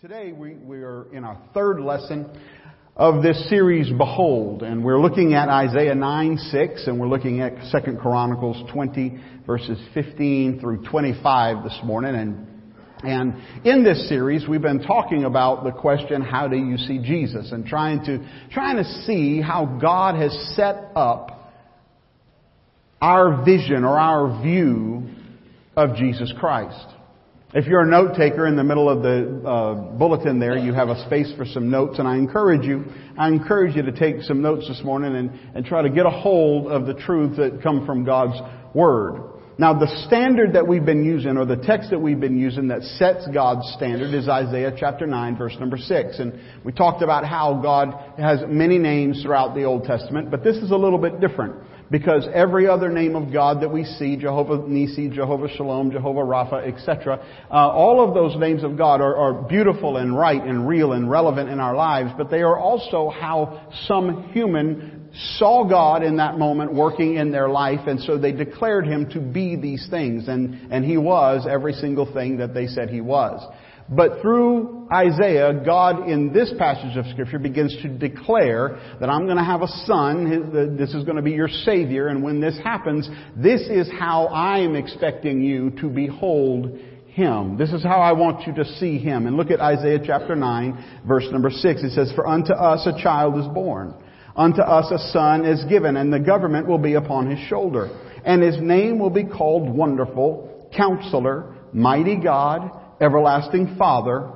Today we, we are in our third lesson of this series, Behold, and we're looking at Isaiah 9, 6, and we're looking at 2 Chronicles 20, verses 15 through 25 this morning. And, and in this series, we've been talking about the question, how do you see Jesus? And trying to, trying to see how God has set up our vision or our view of Jesus Christ. If you're a note taker in the middle of the uh, bulletin there, you have a space for some notes, and I encourage you, I encourage you to take some notes this morning and, and try to get a hold of the truths that come from God's Word. Now, the standard that we've been using, or the text that we've been using that sets God's standard is Isaiah chapter 9, verse number 6. And we talked about how God has many names throughout the Old Testament, but this is a little bit different because every other name of God that we see, Jehovah Nisi, Jehovah Shalom, Jehovah Rapha, etc., uh, all of those names of God are, are beautiful and right and real and relevant in our lives, but they are also how some human saw God in that moment working in their life, and so they declared Him to be these things, and, and He was every single thing that they said He was. But through Isaiah, God in this passage of Scripture begins to declare that I'm going to have a son, this is going to be your Savior, and when this happens, this is how I am expecting you to behold Him. This is how I want you to see Him. And look at Isaiah chapter 9, verse number 6. It says, For unto us a child is born, unto us a son is given, and the government will be upon His shoulder. And His name will be called Wonderful, Counselor, Mighty God, Everlasting Father,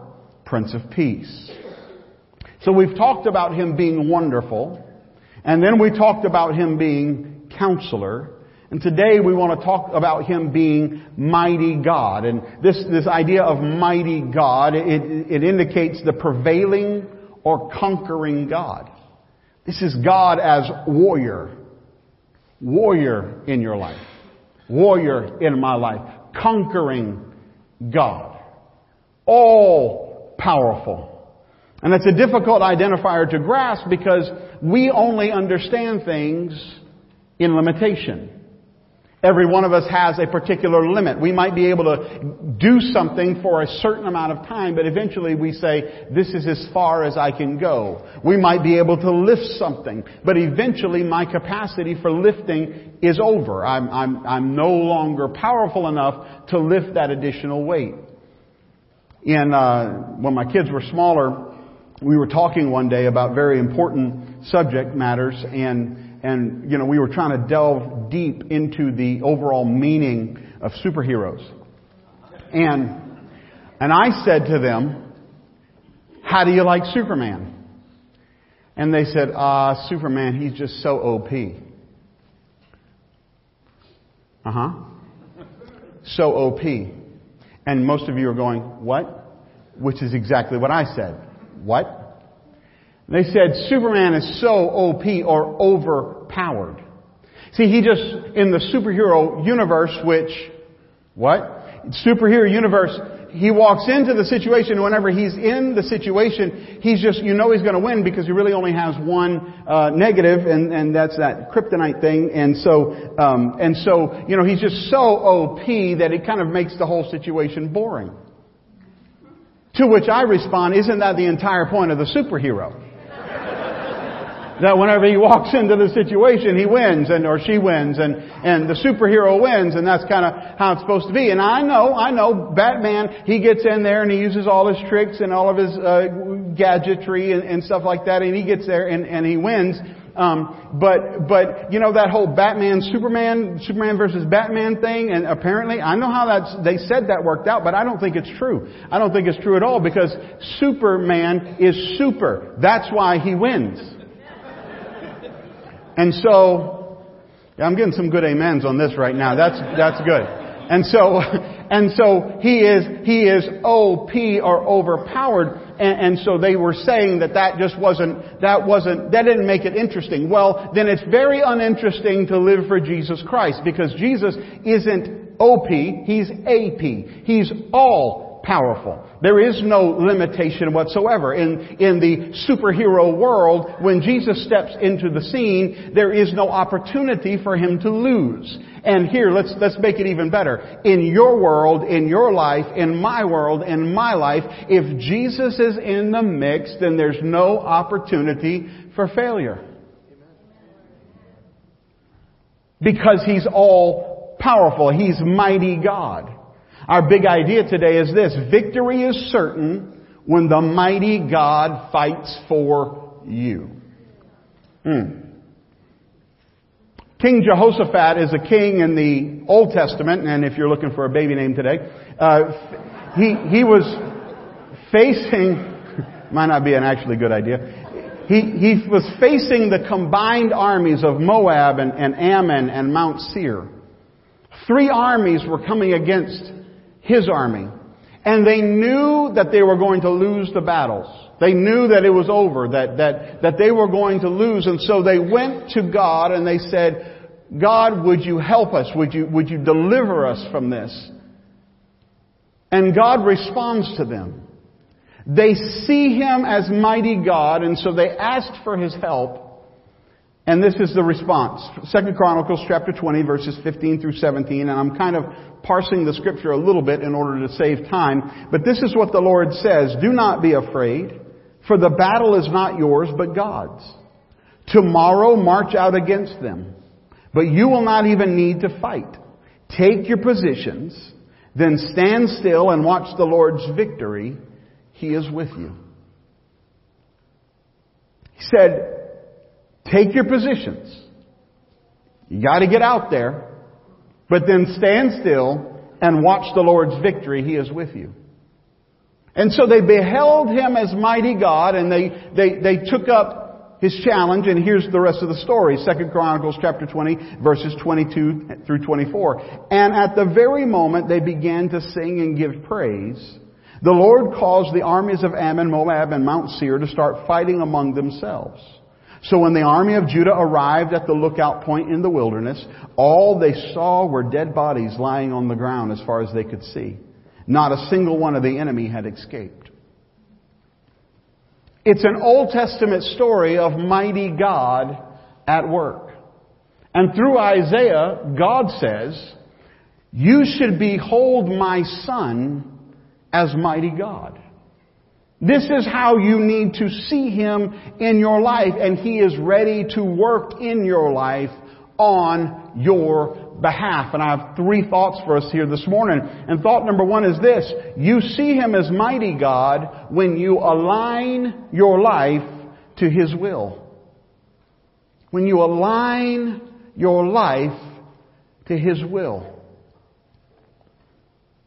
Prince of Peace. So we've talked about Him being wonderful, and then we talked about Him being counselor, and today we want to talk about Him being mighty God. And this, this idea of mighty God, it, it indicates the prevailing or conquering God. This is God as warrior. Warrior in your life. Warrior in my life. Conquering God all powerful. And that's a difficult identifier to grasp because we only understand things in limitation. Every one of us has a particular limit. We might be able to do something for a certain amount of time, but eventually we say, this is as far as I can go. We might be able to lift something, but eventually my capacity for lifting is over. I'm, I'm, I'm no longer powerful enough to lift that additional weight in uh, when my kids were smaller, we were talking one day about very important subject matters, and and you know we were trying to delve deep into the overall meaning of superheroes, and and I said to them, "How do you like Superman?" And they said, "Ah, uh, Superman, he's just so OP." Uh huh. So OP. And most of you are going, what? Which is exactly what I said. What? They said Superman is so OP or overpowered. See, he just, in the superhero universe, which, what? Superhero universe, he walks into the situation, whenever he's in the situation, he's just, you know he's going to win because he really only has one uh, negative, and, and that's that kryptonite thing. And so, um, and so, you know, he's just so OP that it kind of makes the whole situation boring. To which I respond, isn't that the entire point of the superhero? That whenever he walks into the situation, he wins and or she wins and and the superhero wins and that's kind of how it's supposed to be. And I know, I know, Batman, he gets in there and he uses all his tricks and all of his uh, gadgetry and, and stuff like that, and he gets there and and he wins. Um, but but you know that whole Batman Superman Superman versus Batman thing, and apparently I know how that's they said that worked out, but I don't think it's true. I don't think it's true at all because Superman is super. That's why he wins. And so, I'm getting some good amens on this right now. That's, that's good. And so, and so he is, he is OP or overpowered. And, and, so they were saying that that just wasn't, that wasn't, that didn't make it interesting. Well, then it's very uninteresting to live for Jesus Christ because Jesus isn't OP, He's AP. He's all powerful. There is no limitation whatsoever. In, in the superhero world, when Jesus steps into the scene, there is no opportunity for him to lose. And here, let's, let's make it even better. In your world, in your life, in my world, in my life, if Jesus is in the mix, then there's no opportunity for failure. Because He's all powerful. He's mighty God. Our big idea today is this. Victory is certain when the mighty God fights for you. Hmm. King Jehoshaphat is a king in the Old Testament, and if you're looking for a baby name today, uh, he, he was facing, might not be an actually good idea, he, he was facing the combined armies of Moab and, and Ammon and Mount Seir. Three armies were coming against his army. And they knew that they were going to lose the battles. They knew that it was over, that, that, that they were going to lose. And so they went to God and they said, God, would you help us? Would you, would you deliver us from this? And God responds to them. They see Him as mighty God, and so they asked for His help. And this is the response. Second Chronicles chapter 20 verses 15 through 17, and I'm kind of parsing the scripture a little bit in order to save time, but this is what the Lord says, Do not be afraid, for the battle is not yours, but God's. Tomorrow march out against them, but you will not even need to fight. Take your positions, then stand still and watch the Lord's victory. He is with you. He said, Take your positions. You gotta get out there. But then stand still and watch the Lord's victory. He is with you. And so they beheld him as mighty God and they, they, they took up his challenge and here's the rest of the story. Second Chronicles chapter 20 verses 22 through 24. And at the very moment they began to sing and give praise, the Lord caused the armies of Ammon, Moab, and Mount Seir to start fighting among themselves. So when the army of Judah arrived at the lookout point in the wilderness, all they saw were dead bodies lying on the ground as far as they could see. Not a single one of the enemy had escaped. It's an Old Testament story of mighty God at work. And through Isaiah, God says, You should behold my son as mighty God. This is how you need to see Him in your life, and He is ready to work in your life on your behalf. And I have three thoughts for us here this morning. And thought number one is this. You see Him as mighty God when you align your life to His will. When you align your life to His will.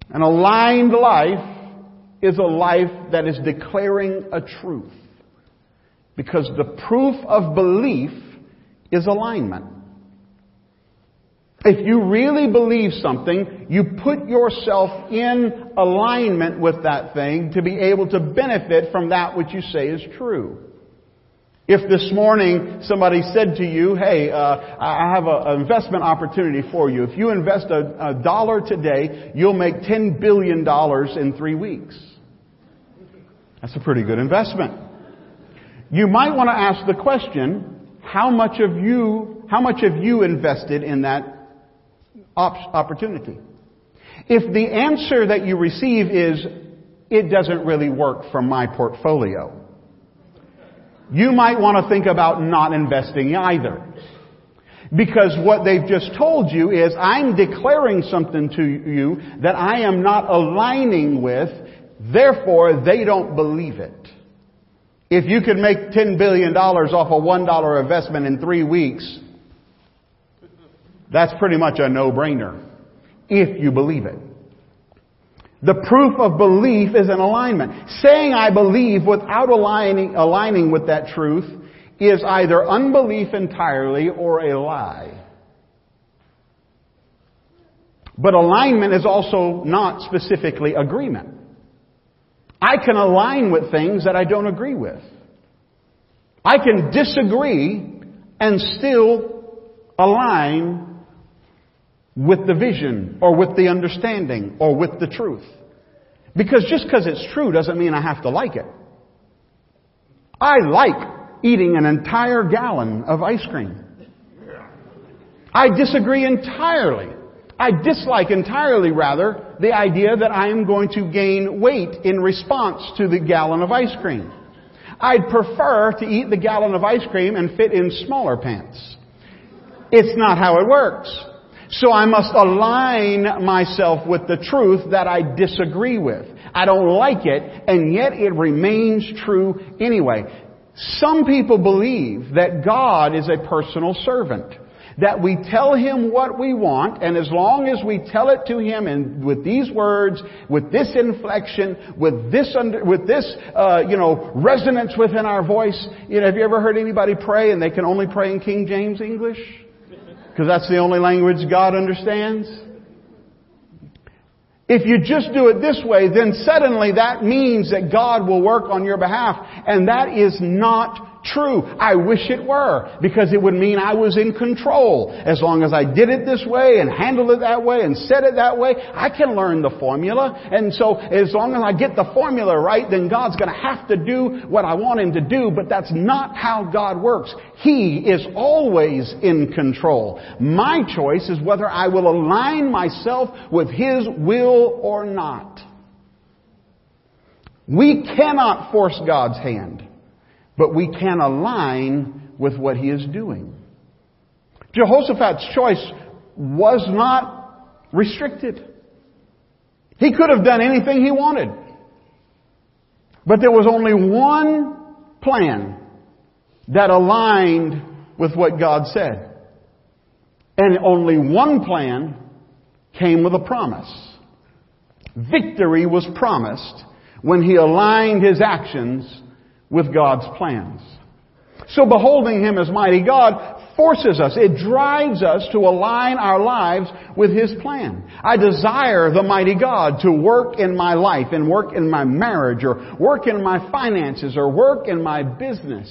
An aligned life is a life that is declaring a truth. Because the proof of belief is alignment. If you really believe something, you put yourself in alignment with that thing to be able to benefit from that which you say is true. If this morning somebody said to you, hey, uh, I have an investment opportunity for you. If you invest a, a dollar today, you'll make $10 billion in three weeks. That's a pretty good investment. You might want to ask the question, how much of you, how much have you invested in that op- opportunity? If the answer that you receive is, it doesn't really work for my portfolio, you might want to think about not investing either. Because what they've just told you is, I'm declaring something to you that I am not aligning with, therefore they don't believe it. If you could make $10 billion off a $1 investment in three weeks, that's pretty much a no-brainer. If you believe it. The proof of belief is an alignment. Saying I believe without aligning, aligning with that truth is either unbelief entirely or a lie. But alignment is also not specifically agreement. I can align with things that I don't agree with. I can disagree and still align with the vision or with the understanding or with the truth. Because just because it's true doesn't mean I have to like it. I like eating an entire gallon of ice cream. I disagree entirely. I dislike entirely, rather, the idea that I am going to gain weight in response to the gallon of ice cream. I'd prefer to eat the gallon of ice cream and fit in smaller pants. It's not how it works. So I must align myself with the truth that I disagree with. I don't like it, and yet it remains true anyway. Some people believe that God is a personal servant. That we tell Him what we want, and as long as we tell it to Him and with these words, with this inflection, with this under, with this, uh, you know, resonance within our voice. You know, have you ever heard anybody pray and they can only pray in King James English? Because that's the only language God understands? If you just do it this way, then suddenly that means that God will work on your behalf. And that is not true. I wish it were, because it would mean I was in control. As long as I did it this way and handled it that way and said it that way, I can learn the formula. And so as long as I get the formula right, then God's gonna have to do what I want Him to do, but that's not how God works. He is always in control. My choice is whether I will align myself with His will or not. We cannot force God's hand but we can align with what he is doing. Jehoshaphat's choice was not restricted. He could have done anything he wanted. But there was only one plan that aligned with what God said. And only one plan came with a promise. Victory was promised when he aligned his actions with God's plans. So beholding Him as mighty God forces us, it drives us to align our lives with His plan. I desire the mighty God to work in my life and work in my marriage or work in my finances or work in my business.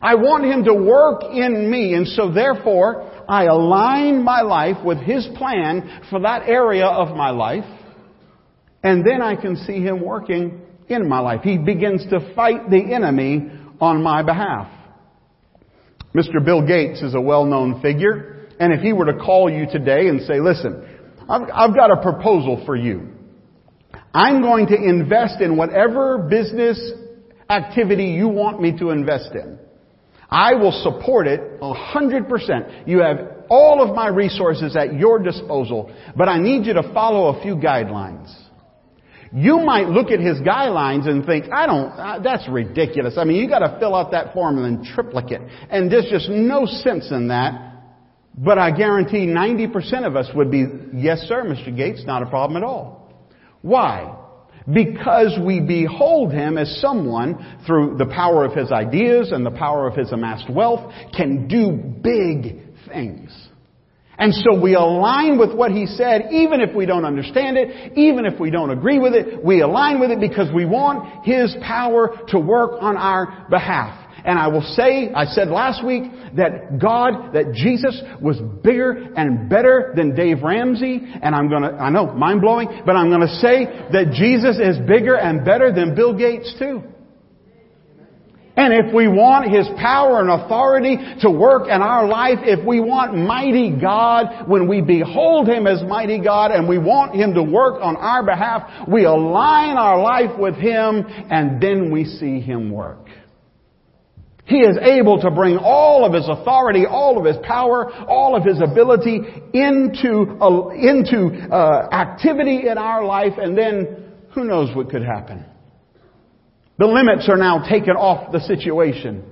I want Him to work in me and so therefore I align my life with His plan for that area of my life and then I can see Him working in my life. He begins to fight the enemy on my behalf. Mr. Bill Gates is a well-known figure, and if he were to call you today and say, listen, I've, I've got a proposal for you. I'm going to invest in whatever business activity you want me to invest in. I will support it a hundred percent. You have all of my resources at your disposal, but I need you to follow a few guidelines. You might look at his guidelines and think, I don't, uh, that's ridiculous. I mean, you gotta fill out that form and then triplicate. And there's just no sense in that. But I guarantee 90% of us would be, yes sir, Mr. Gates, not a problem at all. Why? Because we behold him as someone, through the power of his ideas and the power of his amassed wealth, can do big things. And so we align with what he said, even if we don't understand it, even if we don't agree with it, we align with it because we want his power to work on our behalf. And I will say, I said last week that God, that Jesus was bigger and better than Dave Ramsey. And I'm gonna, I know, mind blowing, but I'm gonna say that Jesus is bigger and better than Bill Gates too. And if we want His power and authority to work in our life, if we want mighty God, when we behold Him as mighty God and we want Him to work on our behalf, we align our life with Him and then we see Him work. He is able to bring all of His authority, all of His power, all of His ability into, uh, into uh, activity in our life and then who knows what could happen. The limits are now taken off the situation.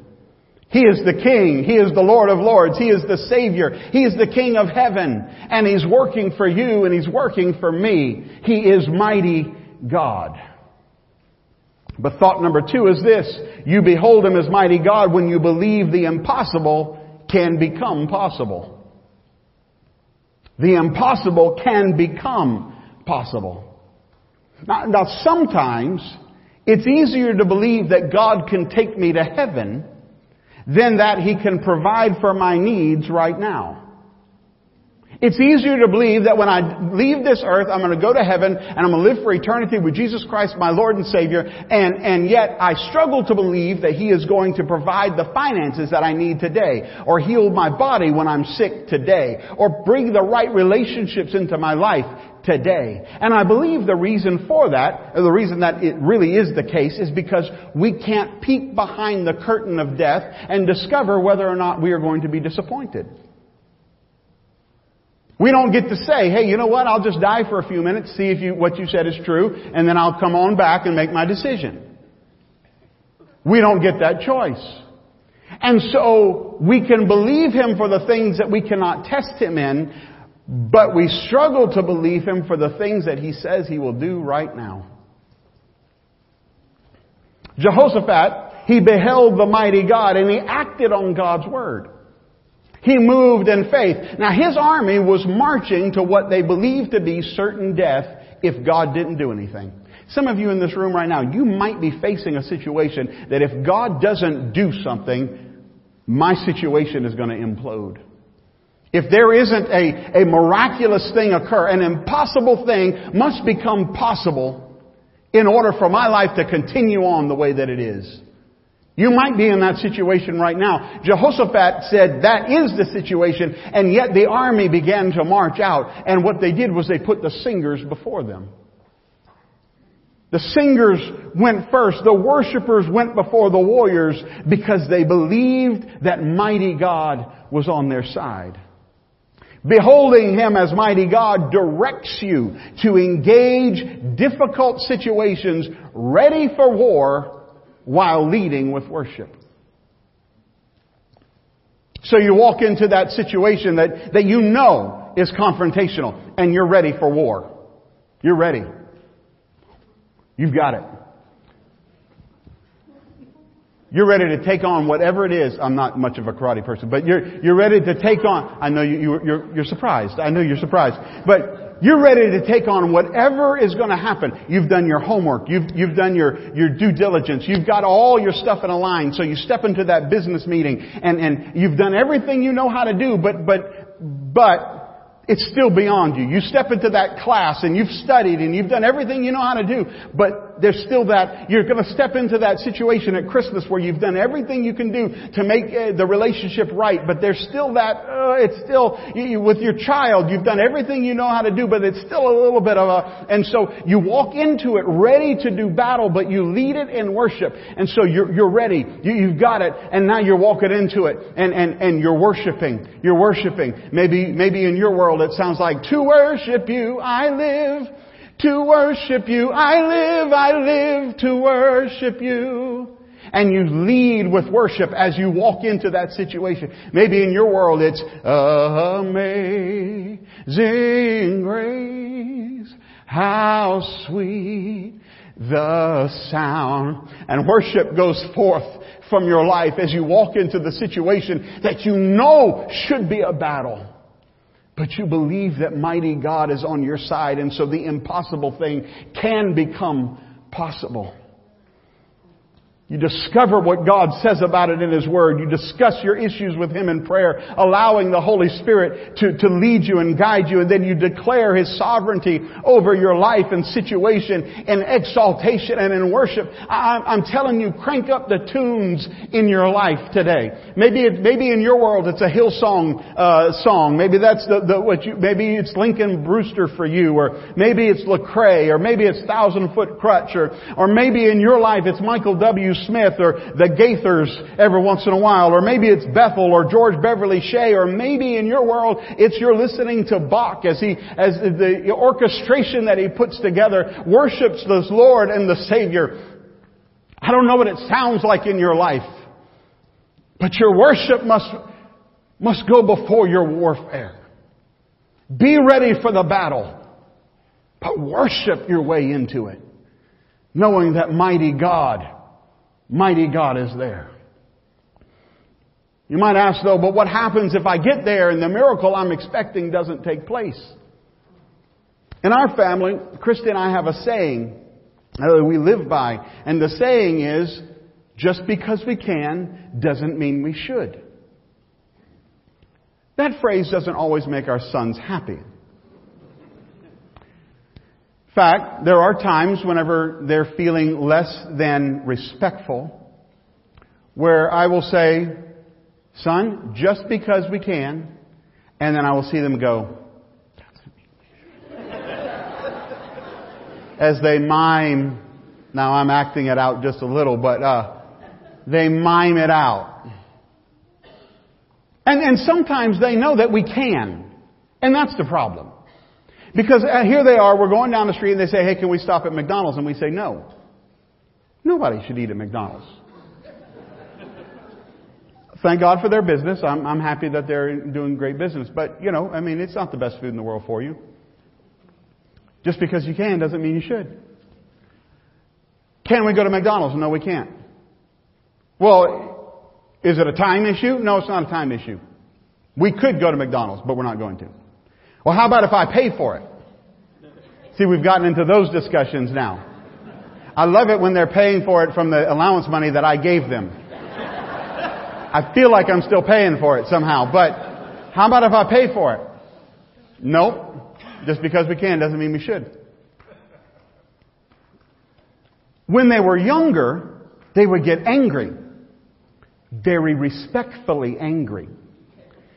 He is the King. He is the Lord of Lords. He is the Savior. He is the King of heaven. And He's working for you and He's working for me. He is mighty God. But thought number two is this. You behold Him as mighty God when you believe the impossible can become possible. The impossible can become possible. Now, now sometimes it's easier to believe that God can take me to heaven than that He can provide for my needs right now. It's easier to believe that when I leave this earth, I'm going to go to heaven and I'm going to live for eternity with Jesus Christ, my Lord and Savior, and, and yet I struggle to believe that He is going to provide the finances that I need today, or heal my body when I'm sick today, or bring the right relationships into my life today. And I believe the reason for that, the reason that it really is the case, is because we can't peek behind the curtain of death and discover whether or not we are going to be disappointed. We don't get to say, hey, you know what, I'll just die for a few minutes, see if you, what you said is true, and then I'll come on back and make my decision. We don't get that choice. And so, we can believe Him for the things that we cannot test Him in, but we struggle to believe Him for the things that He says He will do right now. Jehoshaphat, he beheld the mighty God and he acted on God's word. He moved in faith. Now his army was marching to what they believed to be certain death if God didn't do anything. Some of you in this room right now, you might be facing a situation that if God doesn't do something, my situation is going to implode. If there isn't a, a miraculous thing occur, an impossible thing must become possible in order for my life to continue on the way that it is. You might be in that situation right now. Jehoshaphat said that is the situation, and yet the army began to march out, and what they did was they put the singers before them. The singers went first. The worshipers went before the warriors because they believed that mighty God was on their side. Beholding Him as mighty God directs you to engage difficult situations ready for war while leading with worship. So you walk into that situation that, that you know is confrontational and you're ready for war. You're ready. You've got it. You're ready to take on whatever it is. I'm not much of a karate person, but you're, you're ready to take on, I know you, you, you're, you're surprised. I know you're surprised. But you're ready to take on whatever is going to happen. You've done your homework. You've, you've done your, your due diligence. You've got all your stuff in a line. So you step into that business meeting and, and you've done everything you know how to do, but, but, but it's still beyond you. You step into that class and you've studied and you've done everything you know how to do, but there's still that, you're going to step into that situation at Christmas where you've done everything you can do to make uh, the relationship right, but there's still that, uh, it's still, you, with your child, you've done everything you know how to do, but it's still a little bit of a, and so you walk into it ready to do battle, but you lead it in worship, and so you're, you're ready, you, you've got it, and now you're walking into it, and, and, and you're worshiping, you're worshiping. Maybe, maybe in your world it sounds like, to worship you I live, to worship you. I live, I live to worship you. And you lead with worship as you walk into that situation. Maybe in your world it's amazing grace. How sweet the sound. And worship goes forth from your life as you walk into the situation that you know should be a battle. But you believe that mighty God is on your side, and so the impossible thing can become possible. You discover what God says about it in His Word. You discuss your issues with Him in prayer, allowing the Holy Spirit to, to lead you and guide you, and then you declare His sovereignty over your life and situation in exaltation and in worship. I, I'm telling you, crank up the tunes in your life today. Maybe it, maybe in your world it's a Hillsong uh, song. Maybe that's the, the what you. Maybe it's Lincoln Brewster for you, or maybe it's Lecrae, or maybe it's Thousand Foot Krutch, or or maybe in your life it's Michael W. Smith or the Gaithers every once in a while, or maybe it's Bethel or George Beverly Shea, or maybe in your world it's you're listening to Bach as he, as the orchestration that he puts together worships the Lord and the Savior. I don't know what it sounds like in your life, but your worship must, must go before your warfare. Be ready for the battle, but worship your way into it, knowing that mighty God mighty God is there. You might ask though, but what happens if I get there and the miracle I'm expecting doesn't take place? In our family, Christy and I have a saying uh, that we live by, and the saying is, just because we can doesn't mean we should. That phrase doesn't always make our sons happy. Fact, there are times whenever they're feeling less than respectful where I will say, son, just because we can, and then I will see them go, as they mime, now I'm acting it out just a little, but, uh, they mime it out. And, and sometimes they know that we can. And that's the problem. Because uh, here they are, we're going down the street and they say, hey, can we stop at McDonald's? And we say, no. Nobody should eat at McDonald's. Thank God for their business. I'm, I'm happy that they're doing great business. But, you know, I mean, it's not the best food in the world for you. Just because you can doesn't mean you should. Can we go to McDonald's? No, we can't. Well, is it a time issue? No, it's not a time issue. We could go to McDonald's, but we're not going to. Well, how about if I pay for it? See, we've gotten into those discussions now. I love it when they're paying for it from the allowance money that I gave them. I feel like I'm still paying for it somehow, but how about if I pay for it? Nope. Just because we can doesn't mean we should. When they were younger, they would get angry. Very respectfully angry.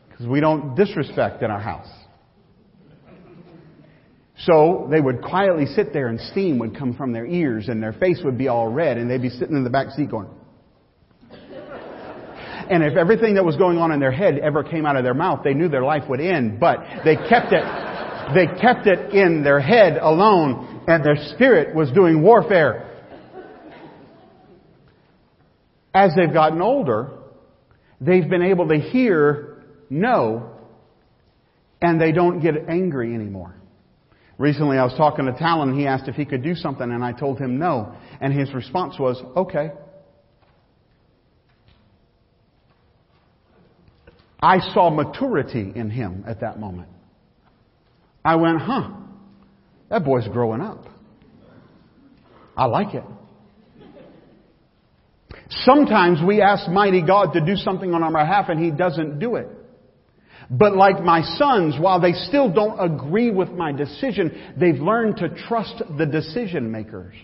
Because we don't disrespect in our house. So they would quietly sit there and steam would come from their ears and their face would be all red and they'd be sitting in the back seat going. And if everything that was going on in their head ever came out of their mouth, they knew their life would end, but they kept it, they kept it in their head alone and their spirit was doing warfare. As they've gotten older, they've been able to hear no and they don't get angry anymore. Recently I was talking to Talon and he asked if he could do something and I told him no. And his response was, okay. I saw maturity in him at that moment. I went, huh, that boy's growing up. I like it. Sometimes we ask mighty God to do something on our behalf and he doesn't do it. But like my sons, while they still don't agree with my decision, they've learned to trust the decision makers.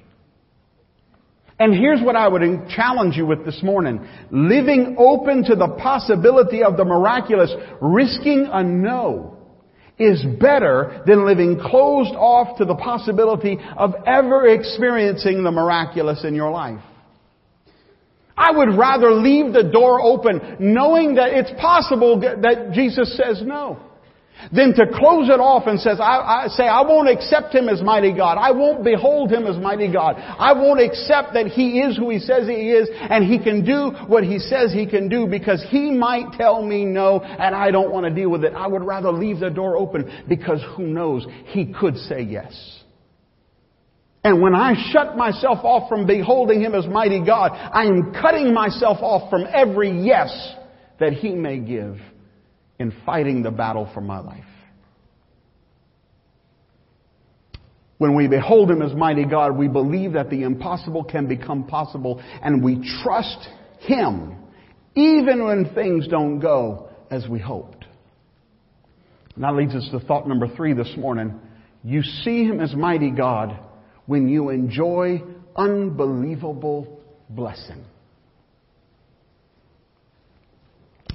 And here's what I would challenge you with this morning. Living open to the possibility of the miraculous, risking a no, is better than living closed off to the possibility of ever experiencing the miraculous in your life. I would rather leave the door open knowing that it's possible that Jesus says no than to close it off and says, I, I, say, I won't accept him as mighty God. I won't behold him as mighty God. I won't accept that he is who he says he is and he can do what he says he can do because he might tell me no and I don't want to deal with it. I would rather leave the door open because who knows, he could say yes. And when I shut myself off from beholding Him as mighty God, I am cutting myself off from every yes that He may give in fighting the battle for my life. When we behold Him as mighty God, we believe that the impossible can become possible and we trust Him even when things don't go as we hoped. And that leads us to thought number three this morning. You see Him as mighty God when you enjoy unbelievable blessing.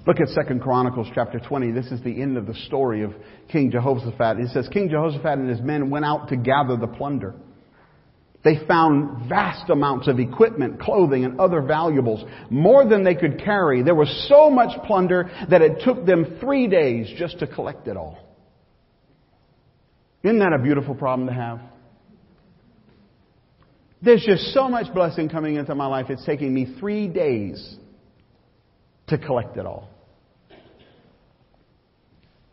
Look at 2 Chronicles chapter 20. This is the end of the story of King Jehoshaphat. It says, King Jehoshaphat and his men went out to gather the plunder. They found vast amounts of equipment, clothing, and other valuables, more than they could carry. There was so much plunder that it took them three days just to collect it all. Isn't that a beautiful problem to have? There's just so much blessing coming into my life, it's taking me three days to collect it all.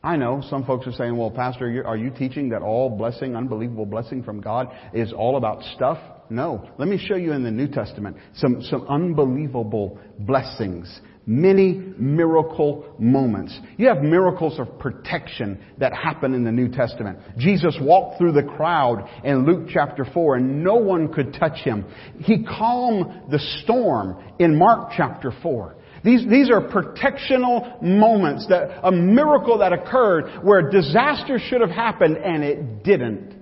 I know some folks are saying, well, Pastor, are you teaching that all blessing, unbelievable blessing from God is all about stuff? No. Let me show you in the New Testament some, some unbelievable blessings many miracle moments. You have miracles of protection that happen in the New Testament. Jesus walked through the crowd in Luke chapter 4 and no one could touch him. He calmed the storm in Mark chapter 4. These, these are protectional moments, that, a miracle that occurred where disaster should have happened and it didn't.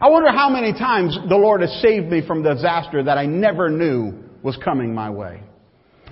I wonder how many times the Lord has saved me from disaster that I never knew was coming my way.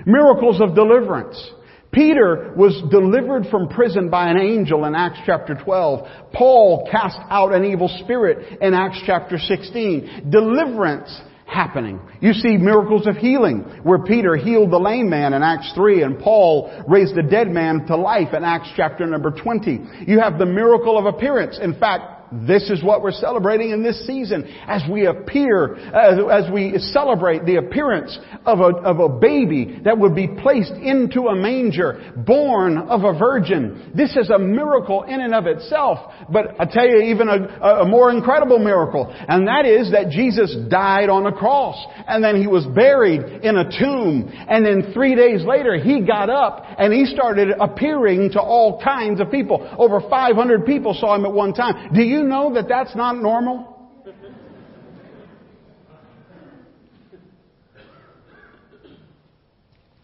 Miracles of deliverance. Peter was delivered from prison by an angel in Acts chapter 12. Paul cast out an evil spirit in Acts chapter 16. Deliverance happening. You see miracles of healing where Peter healed the lame man in Acts 3 and Paul raised the dead man to life in Acts chapter number 20. You have the miracle of appearance. In fact, this is what we're celebrating in this season as we appear, as, as, we celebrate the appearance of a, of a baby that would be placed into a manger, born of a virgin. This is a miracle in and of itself. But I tell you even a, a more incredible miracle, and that is that Jesus died on a cross, and then he was buried in a tomb, and then three days later he got up and he started appearing to all kinds of people. Over 500 people saw him at one time. Do you you know that that's not normal?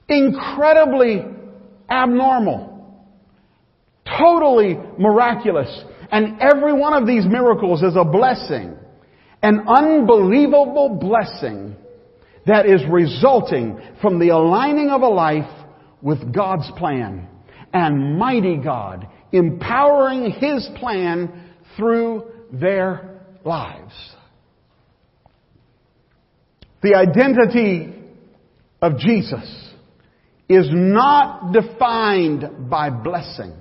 Incredibly abnormal. Totally miraculous. And every one of these miracles is a blessing. An unbelievable blessing that is resulting from the aligning of a life with God's plan. And mighty God empowering His plan through their lives. The identity of Jesus is not defined by blessing,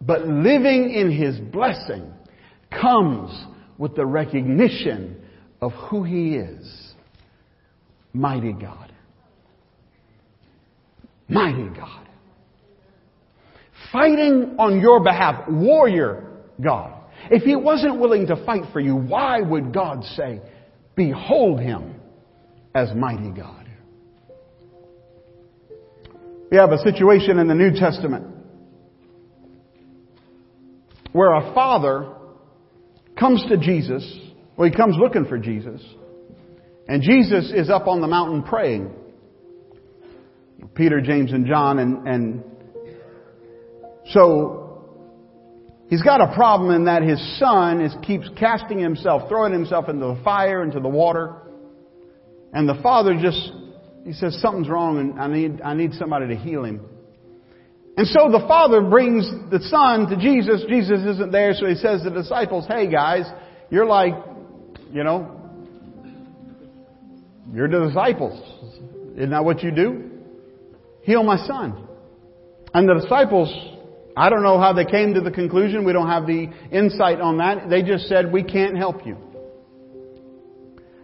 but living in His blessing comes with the recognition of who He is. Mighty God. Mighty God. Fighting on your behalf, warrior God. If He wasn't willing to fight for you, why would God say, Behold Him as mighty God? We have a situation in the New Testament where a father comes to Jesus, well, he comes looking for Jesus, and Jesus is up on the mountain praying. Peter, James, and John, and, and so He's got a problem in that his son is, keeps casting himself, throwing himself into the fire, into the water. And the father just, he says, something's wrong and I need, I need somebody to heal him. And so the father brings the son to Jesus. Jesus isn't there, so he says to the disciples, hey guys, you're like, you know, you're the disciples. Isn't that what you do? Heal my son. And the disciples I don't know how they came to the conclusion. We don't have the insight on that. They just said, we can't help you.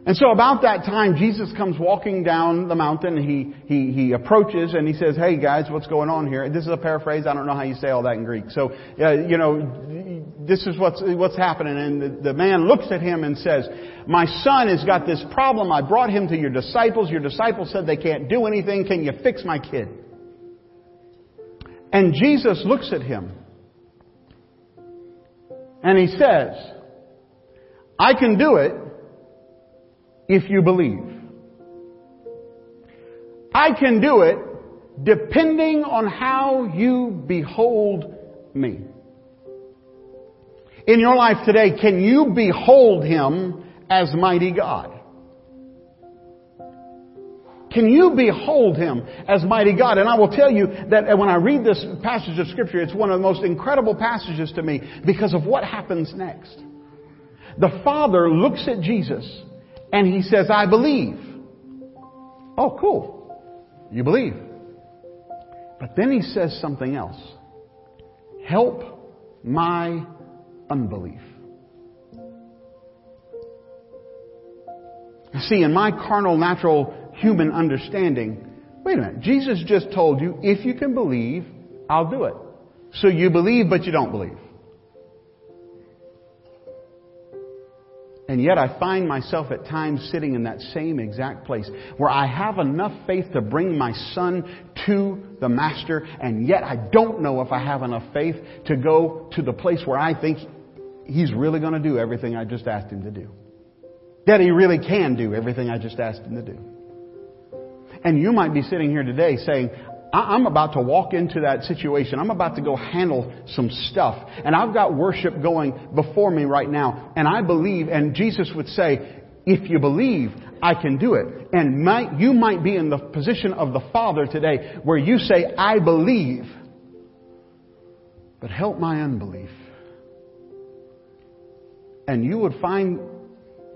And so about that time, Jesus comes walking down the mountain. He, he, he approaches and he says, hey guys, what's going on here? This is a paraphrase. I don't know how you say all that in Greek. So, uh, you know, this is what's, what's happening. And the, the man looks at him and says, my son has got this problem. I brought him to your disciples. Your disciples said they can't do anything. Can you fix my kid? And Jesus looks at him and he says, I can do it if you believe. I can do it depending on how you behold me. In your life today, can you behold him as mighty God? Can you behold him as mighty God? And I will tell you that when I read this passage of scripture, it's one of the most incredible passages to me because of what happens next. The Father looks at Jesus and he says, I believe. Oh, cool. You believe. But then he says something else. Help my unbelief. See, in my carnal, natural human understanding. Wait a minute. Jesus just told you, if you can believe, I'll do it. So you believe, but you don't believe. And yet I find myself at times sitting in that same exact place where I have enough faith to bring my son to the master, and yet I don't know if I have enough faith to go to the place where I think he's really going to do everything I just asked him to do. That he really can do everything I just asked him to do. And you might be sitting here today saying, I'm about to walk into that situation. I'm about to go handle some stuff. And I've got worship going before me right now. And I believe, and Jesus would say, if you believe, I can do it. And might, you might be in the position of the Father today where you say, I believe, but help my unbelief. And you would find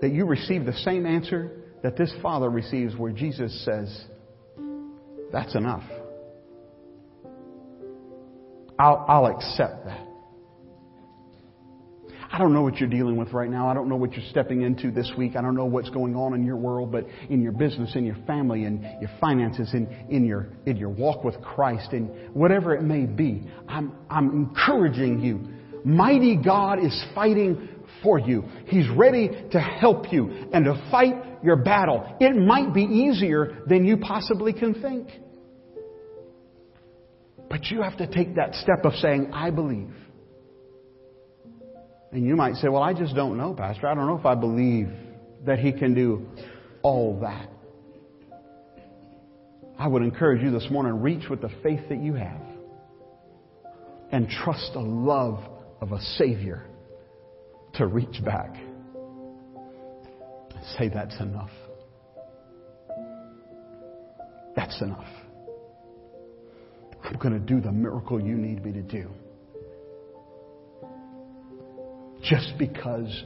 that you receive the same answer that this Father receives where Jesus says, that's enough. I'll, I'll accept that. I don't know what you're dealing with right now. I don't know what you're stepping into this week. I don't know what's going on in your world, but in your business, in your family, in your finances, in, in your in your walk with Christ, and whatever it may be, I'm I'm encouraging you. Mighty God is fighting for you. He's ready to help you and to fight your battle. It might be easier than you possibly can think. But you have to take that step of saying, I believe. And you might say, Well, I just don't know, Pastor. I don't know if I believe that He can do all that. I would encourage you this morning reach with the faith that you have and trust the love of a Savior to reach back. Say, That's enough. That's enough. I'm going to do the miracle you need me to do. Just because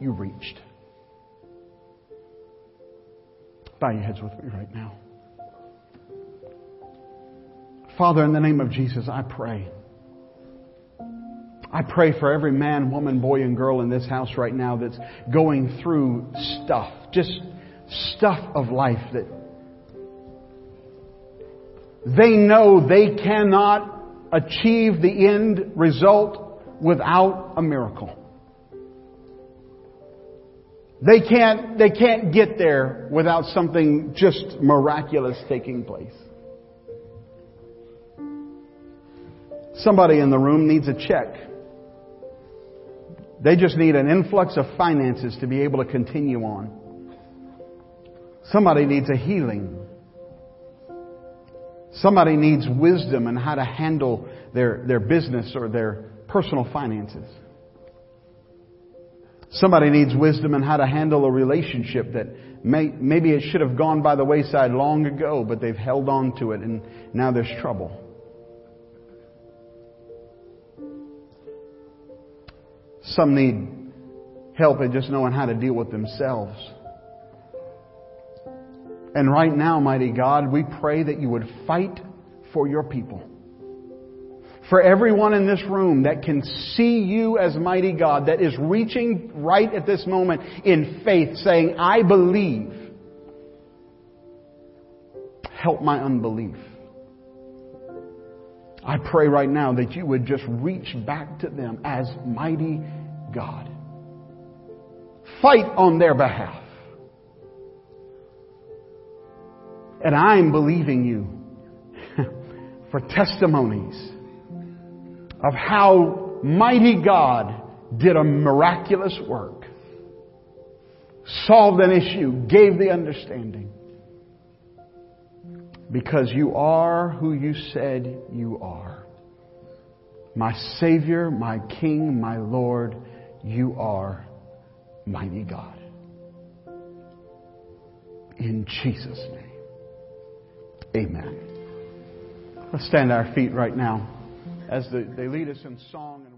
you reached. Bow your heads with me right now. Father, in the name of Jesus, I pray. I pray for every man, woman, boy, and girl in this house right now that's going through stuff, just stuff of life that they know they cannot achieve the end result without a miracle. They can't, they can't get there without something just miraculous taking place. Somebody in the room needs a check. They just need an influx of finances to be able to continue on. Somebody needs a healing. Somebody needs wisdom in how to handle their, their business or their personal finances. Somebody needs wisdom in how to handle a relationship that may, maybe it should have gone by the wayside long ago, but they've held on to it and now there's trouble. Some need help in just knowing how to deal with themselves. And right now, mighty God, we pray that you would fight for your people. For everyone in this room that can see you as mighty God, that is reaching right at this moment in faith, saying, I believe. Help my unbelief. I pray right now that you would just reach back to them as mighty God. Fight on their behalf. And I'm believing you for testimonies of how mighty God did a miraculous work, solved an issue, gave the understanding. Because you are who you said you are. My Savior, my King, my Lord, you are mighty God. In Jesus' name. Amen. Let's stand our feet right now as they lead us in song and